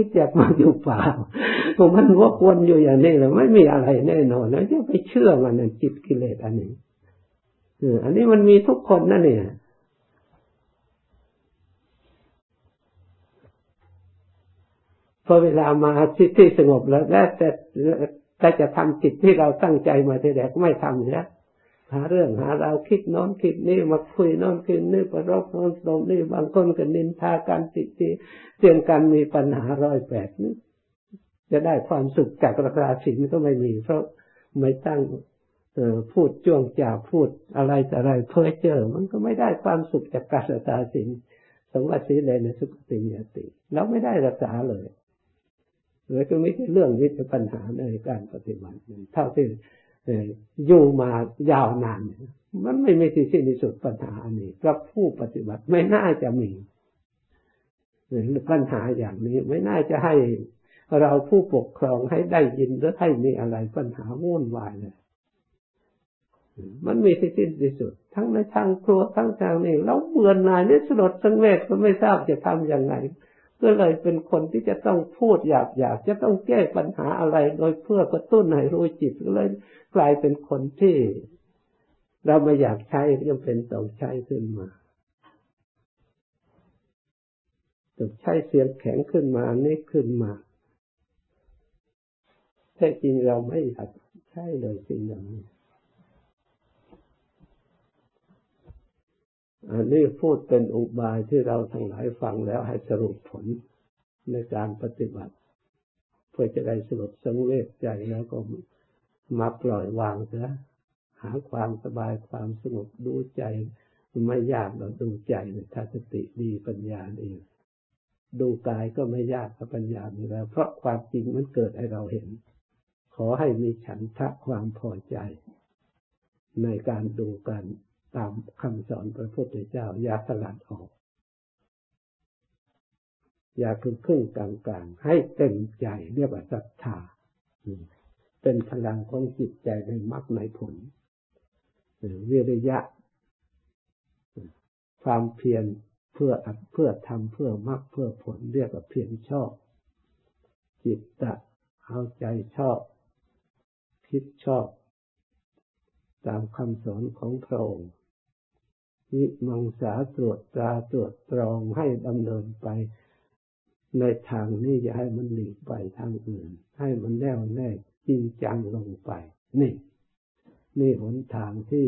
คิดอยากมาอยู่ป่าผมมันวกวนอยู่อย่างนี้แล้วไม่มีอะไรแน่นอนแล้วจะไปเชื่อมันนจิตกิเลสอันนี้อันนี้มันมีทุกคนนั่นเนี่ยพอเวลามาที่ที่สงบแล้วแต่แต่จะทำจิตที่เราตั้งใจมาทีแรกไม่ทำแล้ว หาเรื่องหาเราคิดโน้นคิดนี่มาคุยโน้นคิดนี่ประรบโน้นตรงนี่บางคนก็นินทาการติดตีเสี่ยงกันมีปัญหาร้อยแปดนี่จะได้ความสุขจากราคาสินก็ไม่มี เพราะไม่ตั้งเออพูดจ้วงจ่าพูดอะไรแต่อะไรเพ้อเจอมันก็ไม่ได้ความสุขจากการรักษาสินสมวัติเลยในสุขติยติ เราไม่ได้รักษาเลยเลยก็ไม่ใช่เรื่องนี้เป็นปัญหาในการปฏิบัติเท่าที่ อยู่มายาวนาน มันไม่มีที่สิ้นสุดปัญหาอันนี้กับผู้ปฏิบัติไม่น่าจะมีปัญหาอย่างนี้ไม่น่าจะให้เราผู้ปกครองให้ได้ยินหรือให้มีอะไรปัญหาวุ่นวายเลยมันมีที่สิ้นที่สุด ทั้งในทางครัวทั้งทางนี้เราเบื่อหน่ายนี่สลดสังเวชก็ไม่ทราบจะทำยังไงก็เลยเป็นคนที่จะต้องพูดหยาบหยาบจะต้องแก้ปัญหาอะไร โดยเพื่อกระตุ้นให้รู้จิตก็เลย กลายเป็นคนที่เราไม่อยากใช้ยังเป็นต้องใช้ขึ้นมาต้องใช้เสียงแข็งขึ้นมาอันนี้ขึ้นมาแท้จริงเราไม่อยากใช้เลยสิ่งอย่างนี้อันนี้พูดเป็นอุบายที่เราทั้งหลายฟังแล้วให้สรุปผลในการปฏิบัติ เพื่อจะได้สลดสังเวชใจแล้วก็ มาปล่อยวางเสียหาความสบายความสงบดูใจไม่ยากเราดูใจถ้าสติดีปัญญาดีดูกายก็ไม่ยากกับปัญญาดีแล้ว เพราะความจริงมันเกิดให้เราเห็น ขอให้มีฉันทะความพอใจ ในการดูกันตามคำสอนพระพุทธเจ้าอย่าสลัดออก อย่าคือครึ่งกลางๆให้เต็มใจเรียกว่าศรัทธา เป็นพลังของจิตใจในมรรคในผลวิริยะ ความเพียรเพื่ออัดเพื่อทำเพื่อมรรคเพื่อผลเรียกว่าเพียรชอบ จิตตะเอาใจชอบ คิดชอบ ตามคำสอนของพระองค์วิมังสาตรวจตราตรวจตรองให้ดำเนินไป ในทางนี้อย่าให้มันหลีกไปทางอื่น ให้มันแน่วแน่ จริงจังลงไป นี่ นี่หนทางที่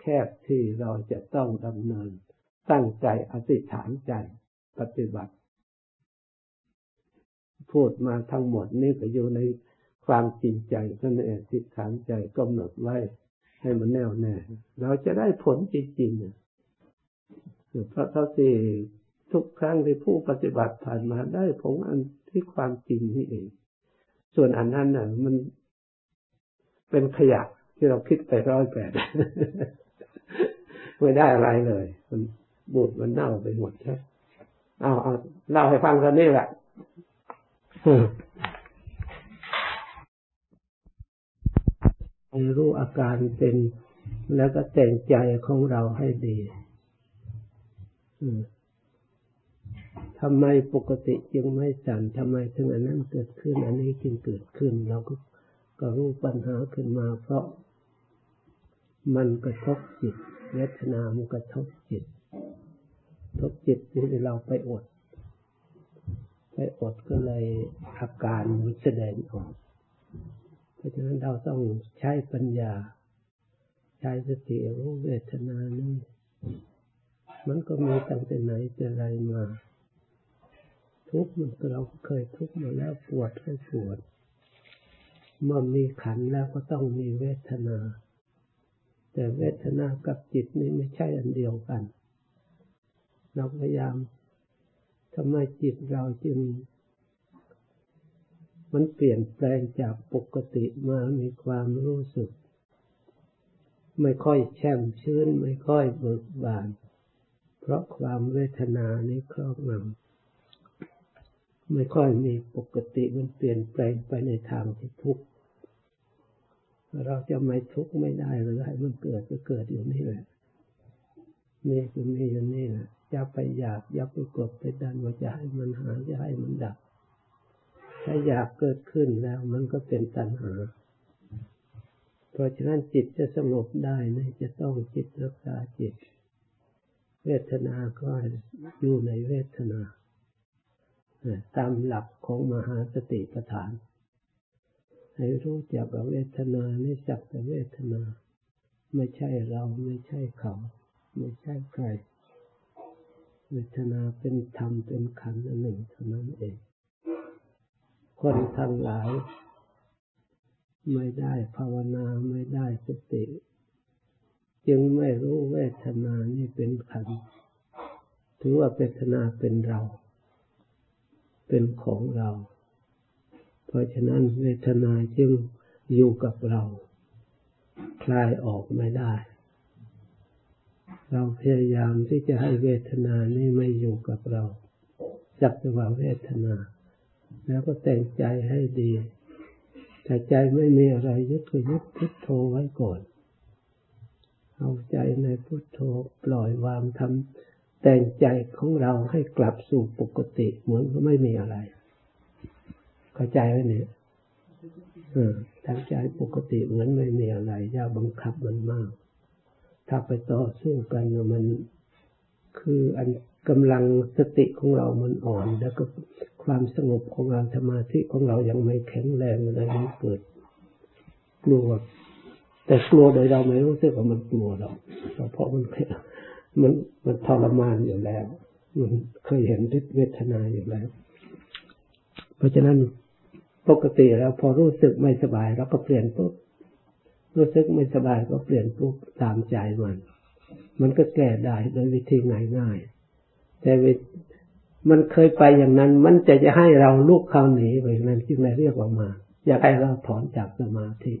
แคบที่เราจะต้องดำเนิน ตั้งใจอธิษฐานใจปฏิบัติ พูดมาทั้งหมดนี่ก็อยู่ในความจริงใจก็ในอธิษฐานใจกำหนดไว้ ให้มันแน่วแน่ เราจะได้ผลจริงๆเพราะเท่าที่ทุกครั้งที่ผู้ปฏิบัติผ่านมาได้ผลอันที่ความจริงนี่เอง ส่วนอันนั้นน่ะ มันเป็นขยะที่เราคิดไปร้อยแปดไม่ได้อะไรเลย มันบูดมันเน่าไปหมดใช่เอาเอาเล่าให้ฟังกันนี่แหละรู้อาการเป็นแล้วก็แต่งใจของเราให้ดี ทำไมปกติจึงไม่สั่นทำไมถึงอันนั้นเกิดขึ้น อันนี้จึงเกิดขึ้น เราก็ก็รู้ปัญหาขึ้นมา เพราะมันกระทบจิตเวทนามันกระทบจิตทบจิตที่เราไปอด ไปอดก็เลยอาการมันแสดงออก เพราะฉะนั้นเราต้องใช้ปัญญา ใช้สติรู้เวทนานี่มันก็มีตั้งแต่ไหนแต่ไรมา ทุกข์มันเราเคยทุกข์มาแล้วปวดก็ปวด เมื่อมีขันแล้วก็ต้องมีเวทนา แต่เวทนากับจิตนี่ไม่ใช่อันเดียวกัน เราพยายามทำไมจิตเราจึง มันเปลี่ยนแปลงจากปกติมามีความรู้สึก ไม่ค่อยแช่มชื้น ไม่ค่อยเบิกบาน เพราะความเวทนานี้ครอบงำ ไม่ค่อยมีปกติมันเปลี่ยนแปลงไปในทางที่ทุกข์เราจะไม่ทุกข์ไม่ได้หรือให้มันเกิดก็เกิดอยู่นี่แหละนี่คือมีอยู่นี่แหละอย่าไปอยากอย่าไปกดไปดันว่าจะให้มันหายจะให้มันดับ ถ้าอยากเกิดขึ้นแล้วมันก็เป็นตัณหา เพราะฉะนั้นจิตจะสงบได้นี่จะต้องจิตรักษาจิต เวทนาก็อยู่ในเวทนา ตามหลักของมหาสติปัฏฐาน ให้รู้จักเวทนาในี่จักแต่เวทนา ไม่ใช่เราไม่ใช่เขา ไม่ใช่ใคร เวทนาเป็นธรรมเป็นขันธ์หนึ่งเท่านั้นเอง คนทั้งหลาย ไม่ได้ภาวนาไม่ได้สติ จึงไม่รู้เวทนานี่เป็นขันธ์ถือว่าเวทนาเป็นเรา เป็นของเรา เพราะฉะนั้นเวทนาจึงอยู่กับเรา คลายออกไม่ได้ เราพยายามที่จะให้เวทนานี่ไม่อยู่กับเราจักว่าเวทนา แล้วก็แต่งใจให้ดีแต่ใจไม่มีอะไรยึดก็ยึดพุทโธไว้ก่อน เอาใจในพุทโธปล่อยวางทำ แต่งใจของเราให้กลับสู่ปกติเหมือนก็ไม่มีอะไร เข้าใจไหมเนี่ยเออทั้งใจปกติเหมือนไม่มีอะไรอย่าบังคับมันมาก ถ้าไปต่อสู้กันมัน คืออันกำลังสติของเรามันอ่อน แล้วก็ความสงบของเราสมาธิของเรายังไม่แข็งแรงอะไรนี้เกิดกลัวแต่กลัวโดยเราไม่รู้สึกว่ามันกลัวหรอกเพราะมัน มันมันทรมานอยู่แล้วมันเคยเห็นฤทธิเวทนาอยู่แล้ว เพราะฉะนั้นปกติแล้วพอรู้สึกไม่สบายเราก็เปลี่ยนปุ๊บรู้สึกไม่สบายก็เปลี่ยนปุ๊บตามใจมัน มันก็แก้ได้โดยวิธีง่ายๆแต่มันเคยไปอย่างนั้น มันจะจะให้เราลุกเข้าหนีไปนั้นจึงได้เรียกว่ามา อยากให้เราถอนจากสมาธิ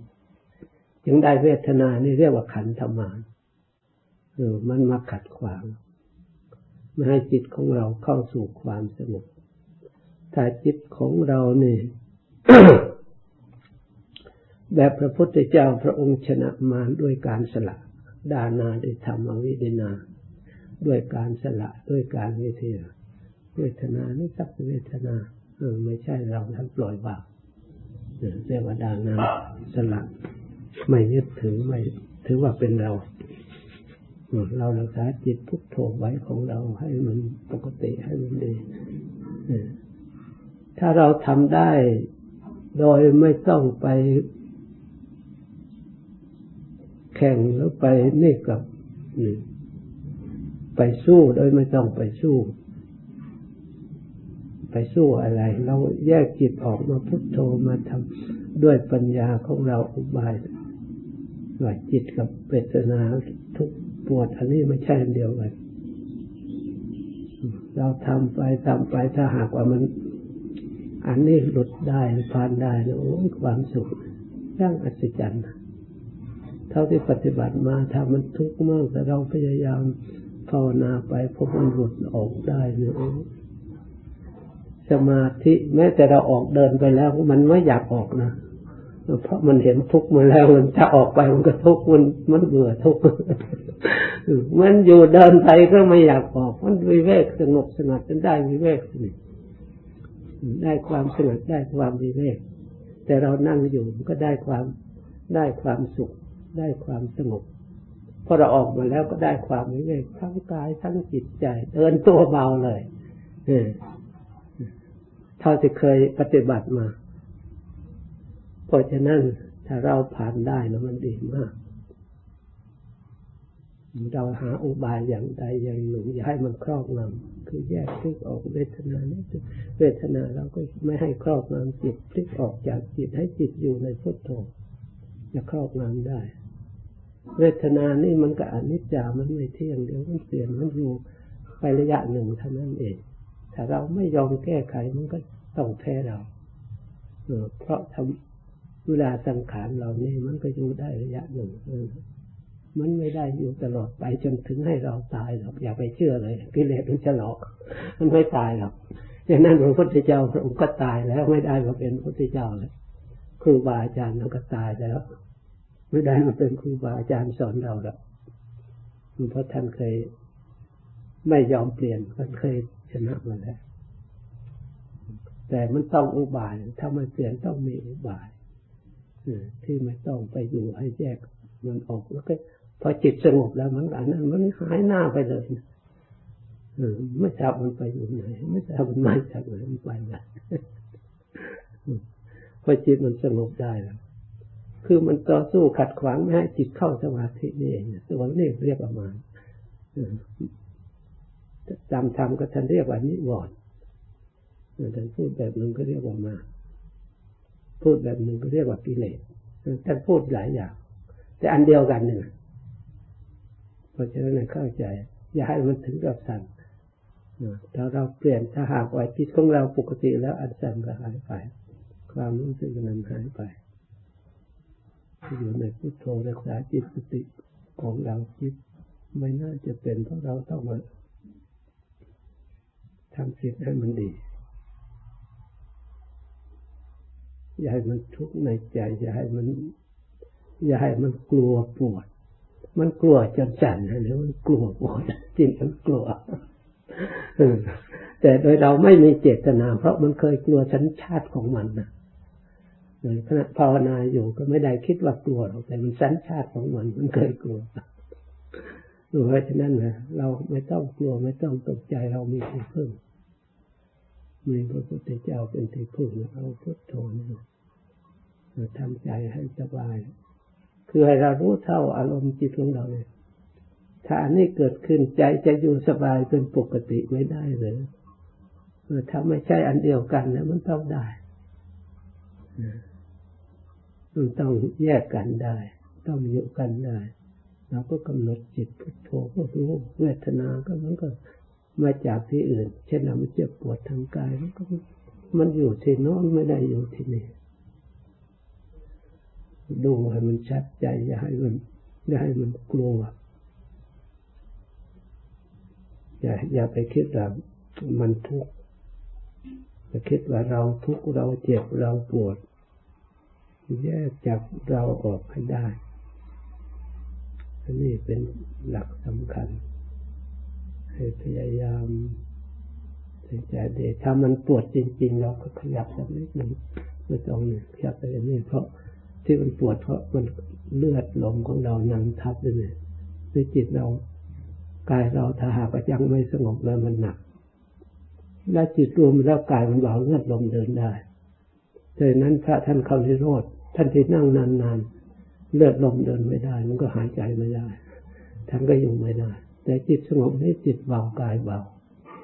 จึงได้เวทนานี่เรียกว่าขันธมาน เออมันมาขัดขวาง ไม่ให้จิตของเราเข้าสู่ความสงบถ้าจิตของเราเนี่ยแบบพระพุทธเจ้าพระองค์ชนะมารด้วยการสละดานาด้วยธรรมวิเดนา ด้วยการสละด้วยการเวทนาเวทนานี่สักเวทนาเออไม่ใช่เราท่านปล่อยวางเรียกว่าดานาสละไม่ยึดถือไม่ถือว่าเป็นเรา เรารักษาจิตพุทโธไว้ของเราให้มันปกติให้มันดีถ้าเราทำได้โดยไม่ต้องไป แข่งแล้วไปนี่กับไปสู้โดยไม่ต้องไปสู้ ไปสู้อะไร เราแยกจิตออกมาพุทโธมาทำด้วยปัญญาของเราอุบายว่าจิตกับเวทนาทุก ปวดอันนี้ไม่ใช่อันเดียวกัน เราทำไปทำไปถ้าหากว่ามัน อันนี้หลุดได้ผ่านได้แล้วโอ้ความสุขย่างอัศจรรย์เท่าที่ปฏิบัติมาถ้ามันทุกข์มากแต่เราพยายามภาวนาไปพบมันหลุดออกได้เนี่ยสมาธิแม้แต่เราออกเดินไปแล้วมันไม่อยากออกนะ เพราะมันเห็นทุกข์มาแล้วมันจะออกไปมันก็ทุกข์มันมันเบื่อทุกข์มันอยู่เดินไปก็ไม่อยากออก มันวิเวกสงบสงัดจนได้วิเวกสนิทได้ความสงัดได้ความวิเวกแต่เรานั่งอยู่มันก็ได้ความได้ความสุข ได้ความสงบพอเราออกมาแล้วก็ได้ความวิเวกทั้งกายทั้งจิตใจเดินตัวเบาเลยเออเท่าที่เคยปฏิบัติมา ราะฉะนั้นถ้าเราผ่านได้แล้วมันดีมาก เราหาอุบายอย่างใดอย่างหนึ่งอย่าให้มันครอบงำคือแยกพลิกออกเวทนานี่เวทนาเราก็ไม่ให้ครอบงำจิตพลิกออกจากจิตให้จิตอยู่ในพุทโธจะครอบงำได้ เวทนานี่มันก็อนิจจามันไม่เที่ยงเดี๋ยวมันเปลี่ยนมันอยู่ไประยะหนึ่งเท่านั้นเองถ้าเราไม่ยอมแก้ไขมันก็ต้องแพ้เราเพราะทำ เวลาสังขารเรานี่มันก็อยู่ได้ระยะหนึ่งมันไม่ได้อยู่ตลอดไปจนถึงให้เราตายหรอกอย่าไปเชื่อเลยกิเลสมันจะหลอกมันไม่ตายหรอกอย่างนั้นพระพุทธเจ้าพระองค์ก็ตายแล้วไม่ได้มาเป็นพระพุทธเจ้าเลยครูบาอาจารย์เราก็ตายแล้ว ไม่ได้มาเป็นครูบาอาจารย์สอนเราหรอกเพราะท่านเคยไม่ยอมเปลี่ยนท่านเคยชนะมาแล้วแต่แต่มันต้องอุบายถ้ามันเปลี่ยนต้องมีอุบาย ที่ไม่ต้องไปอยู่ให้แยกมันออกแล้วก็พอจิตสงบแล้วมันอันนั้นมันหายหน้าไปเลยไม่ทราบมันไปอยู่ไหนไม่ทราบมันมาจากไหนมันไปไหนพอจิตมันสงบได้แล้วคือมันต่อสู้ขัดขวางไม่ให้จิตเข้าสมาธินี่เองส่วนี้เรียกประมาณจำธรรมก็ท่านเรียกว่านิวรณ์ท่านพูดแบบนึงก็เรียกว่ามา พูดแบบหนึ่งก็เรียกว่ากิเลสท่านพูดหลายอย่าง แต่อันเดียวกันเนี่ยเพราะฉะนั้นเข้าใจ อย่าให้มันถึงกับสั่นถ้าเราเปลี่ยนถ้าหากว่าจิตของเราปกติแล้วอันสั่นก็หายไป ความรู้สึกนั้นหายไปอยู่ในพุทโธรักษาจิตสติของเราจิตไม่น่าจะเป็นเพราะเราต้องมาทำจิตให้มันดี อย่าให้มันทุกข์ในใจ อย่าให้มัน อย่าให้มันกลัวปวด มันกลัวจนสั่นหรือมันกลัวปวดจริงมันกลัวแต่โดยเราไม่มีเจตนา เพราะมันเคยกลัวชั้นชาติของมันนะขณะภาวนาอยู่ก็ไม่ได้คิดว่ากลัวหรอกแต่มันสัญชาติของมันมันเคยกลัวเพราะฉะนั้นนะเราไม่ต้องกลัวไม่ต้องตกใจเรามีที่พึ่ง มีพระพุทธเจ้าเป็นที่พึ่งเอาพุทโธนี่ทำใจให้สบาย คือให้เรารู้เท่าอารมณ์จิตของเราเลยถ้าอันนี้เกิดขึ้นใจจะอยู่สบายเป็นปกติไม่ได้เลยถ้าไม่ใช่อันเดียวกันนะมันต้องได้มันต้องแยกกันได้ ต้องอยู่กันได้เราก็กำหนดจิตพุทโธก็รู้เวทนาก็มันก็ มาจากที่อื่น เช่นเราเจ็บปวดทางกายมันก็มันอยู่ที่น้นไม่ได้อยู่ที่นี่ดูให้มันชัดใจอย่าให้มันอย่าให้มันกลัวอย่าอย่าไปคิดว่ามันทุกข์คิดว่าเราทุกข์เราเจ็บเราปวดแยกจากเราออกให้ได้อันนี้เป็นหลักสำคัญ ให้พยายามใจเดถ้ามันปวดจริง ๆ เราก็ขยับสักนิดหนึ่งไม่ต้องขยับไปอย่างนี้เพราะที่มันปวดเพราะมันเลือดลมของเรานั่งทับด้วยเนี่ยด้วยจิตเรากายเราถ้าหากยังไม่สงบแล้วมันหนัก และจิตรวมแล้วกายมันเบาเลือดลมเดินได้ดังนั้นพระท่านเขานิโรธท่านที่นั่งนานๆเลือดลมเดินไม่ได้ มันก็หายใจไม่ได้ท่านก็อยู่ไม่ได้ แต่จิตสงบนี่จิตเบากายเบา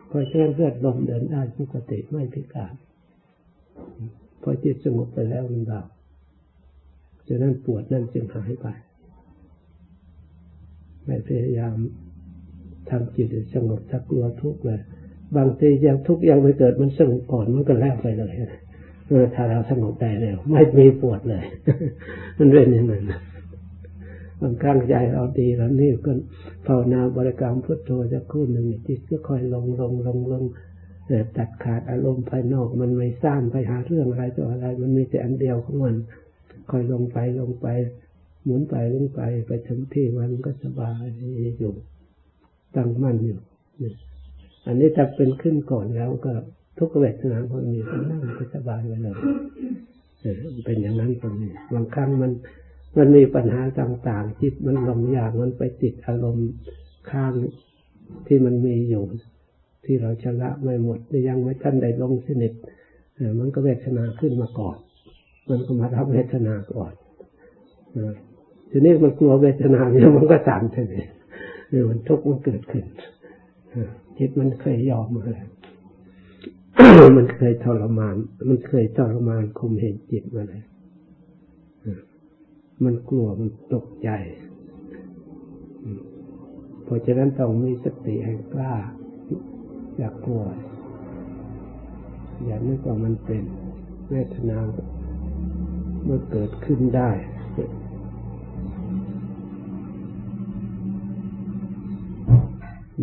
เพราะฉะนั้นเลือดลมเดินได้ปกติไม่พิการพอจิตสงบไปแล้วมันเบาฉะนั้นปวดนั่นจึงหายไปไม่พยายามทำจิตสงบถ้ากลัวทุกข์เลยบางทียังทุกข์ยังไม่เกิดมันสงบก่อนมันก็แล้วไปเลยเออถ้าเราสงบได้เร็วไม่มีปวดเลย มันเป็นอย่างนั้น บางครั้งใจเราดีแล้วนี่ก็ภาวนาบริกรรมพุทโธจะคู่หนึ่งจิตก็ค่อยลงลงลงลงตัดขาดอารมณ์ภายนอก มันไม่สร้างไปหาเรื่องอะไรตัวอะไร มันมีแต่อันเดียวของมันค่อยลงไปลงไป หมุนไปลงไปไปถึงที่มันก็สบายอยู่ตั้งมั่นอยู่อันนี้ถ้าเป็นขึ้นก่อนแล้วก็ทุกเวทนาคนมีนั่งก็สบายไปเลยเป็นอย่างนั้นคนนี้บางครั้งมัน มันมีปัญหาต่างๆจิตมันหลงอยากมันไปติดอารมณ์ข้างที่มันมีอยู่ ที่เราชละไม่หมดยังไม่ทันได้ลงสนิทมันก็เวทนาขึ้นมาก่อน มันก็มารับเวทนาก่อนทีนี้มันกลัวเวทนาเนี่ยมันก็สั่นทีนี้มันทุกข์มันเกิดขึ้นจิตมันเคยยอมมาแล้วมันเคยทรมาน มันเคยทรมานคุมเห็นจิตมาเลย มันกลัวมันตกใจ เพราะฉะนั้นต้องมีสติให้กล้า อย่ากลัว อย่านึกว่ามันเป็นเวทนาเมื่อเกิดขึ้นได้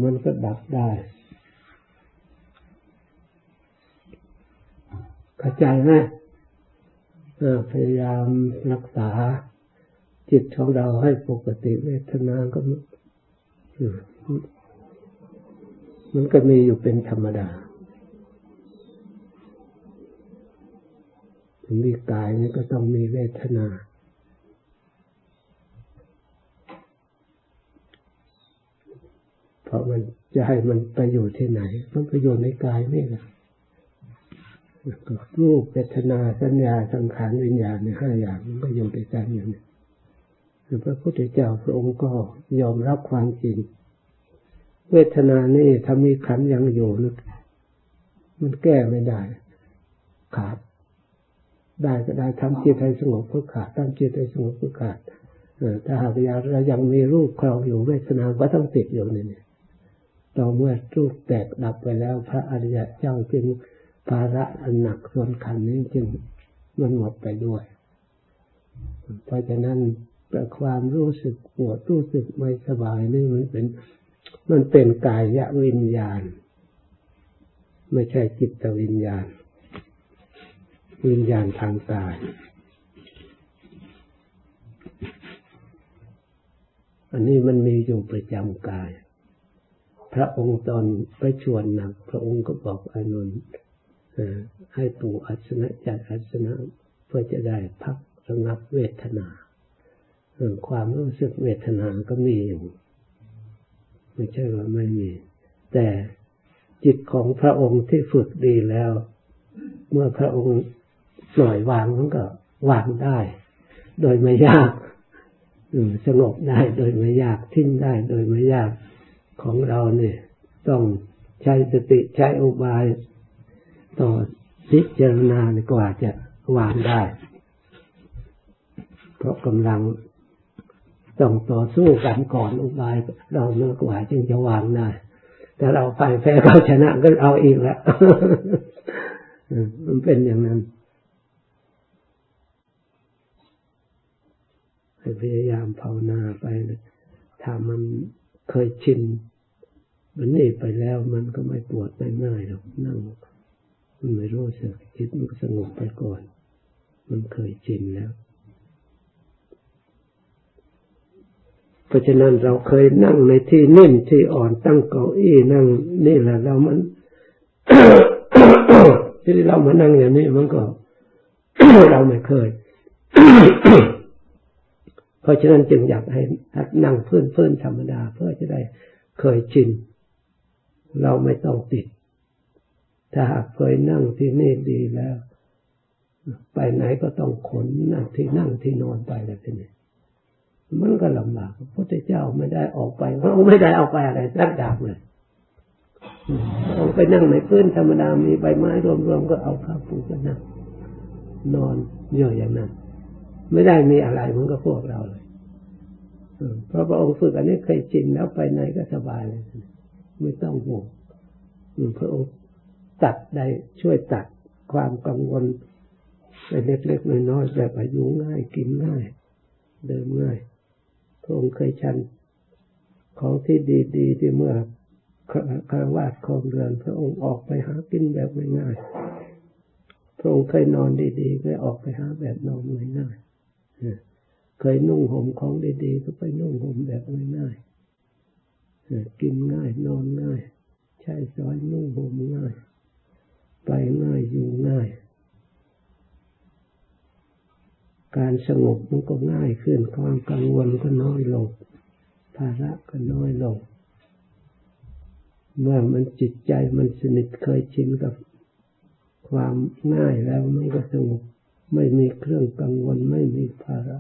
มันก็ดับได้เข้าใจไหมพยายามรักษา จิตของเราให้ปกติเวทนาก็มันก็มีอยู่เป็นธรรมดา มีกายนี่ก็ต้องมีเวทนา เพราะมันจะให้มันไปอยู่ที่ไหน มันไปอยู่ในกายนี่แหละรูปเวทนาสัญญาสังขารวิญญาณในห้าอย่างมันก็อยู่ด้วยกันอย่างนี้ พระพุทธเจ้าพระองค์ก็ยอมรับความจริง เวทนานี่ถ้ามีขันยังอยู่นะมันแก้ไม่ได้ ขาด ได้ก็ได้ทำจิตให้สงบก็ขาดทำจิตให้สงบก็ขาดถ้าหากเรายังมีรูปครองอยู่เวทนาก็ต้องติดอยู่นี่ต่อเมื่อรูปแตกดับไปแล้ว พระอริยเจ้าจึงภาระอันหนักส่วนขันนี้จึงมันหมดไปด้วย เพราะฉะนั้น แต่ความรู้สึกปวดรู้สึกไม่สบายนี่มันเป็น มันเป็นกายวิญญาณ ไม่ใช่จิตวิญญาณ วิญญาณทางกายอันนี้มันมีอยู่ประจำกาย พระองค์ตอนไปชวนหนัก พระองค์ก็บอกอนุนให้ปู่อัศนะจัดอัศนะเพื่อจะได้พักระงับเวทนา เรื่องความรู้สึกเวทนาก็มีอยู่ ไม่ใช่ว่าไม่มี แต่จิตของพระองค์ที่ฝึกดีแล้ว เมื่อพระองค์ปล่อยวางมันก็วางได้ โดยไม่ยากสงบได้โดยไม่ยากทิ้งได้โดยไม่ยากของเราเนี่ย ต้องใช้สติใช้อุบาย ต่อพิจารณากว่าจะวางได้ เพราะกำลัง ต้องต่อสู้กันก่อนอุบายเราเมื่อกว่าจึงจะวางได้แต่เราไปแพ้เขาชนะก็เอาอีกแล้วมันเป็นอย่างนั้นพยายามภาวนาไปถ้ามันเคยชิน มันนี่ไปแล้วมันก็ไม่ปวดไม่ง่ายหรอกนั่งมันไม่รู้สึกจิตมันสงบไปก่อน มันเคยชินแล้ว เพราะฉะนั้นเราเคยนั่งในที่นิ่มที่อ่อนตั้งเก้าอี้นั่ง นี่แหละเรามันที่เรามานั่งอย่างนี้มันก็ เราไม่เคย เพราะฉะนั้นจึงอยากให้นั่งเพื่อนเพื่อนธรรมดา เพื่อจะได้เคยชินเราไม่ต้องติด ถ้าหากเคยนั่งที่นี่ดีแล้ว ไปไหนก็ต้องขนนั่งที่นั่งที่นอนไปแล้วทีนี้ มันก็ลำบากพระพุทธเจ้าไม่ได้ออกไปพระองค์ไม่ได้ออกไปอะไรสักดาบเลยองไปนั่งในพื้นธรรมดา มีใบไม้รวมๆก็เอาข้าวปูกันนั่งนอนเยอะอย่างนั้น ไม่ได้มีอะไรเหมือนกับพวกเราเลยเพราะพระองค์ฝึกอันนี้เคยชินแล้วไปไหนก็สบายเลย ไม่ต้องห่วงพระองค์ตัดได้ช่วยตัดความกังวลไปเล็กๆน้อยๆแบบอายุง่ายกินง่าย เดิมง่าย ระองค์เคยชัน ของที่ดีๆที่เมื่อคารวาสคองเรือน พระองค์ออกไปหากินแบบง่ายๆพระองค์เคยนอนดีๆก็ออกไปหาแบบนอนง่ายๆเคยนุ่งห่มของดีๆก็ไปนุ่งห่มแบบง่ายๆกินง่ายนอนง่าย ใช้สอยนุ่งห่มง่าย ไปง่ายอยู่ง่าย การสงบมันก็ง่ายขึ้น ความกังวลก็น้อยลง ภาระก็น้อยลง เมื่อมันจิตใจมันสนิทเคยชินกับความง่ายแล้วมันก็สงบ ไม่มีเครื่องกังวลไม่มีภาระ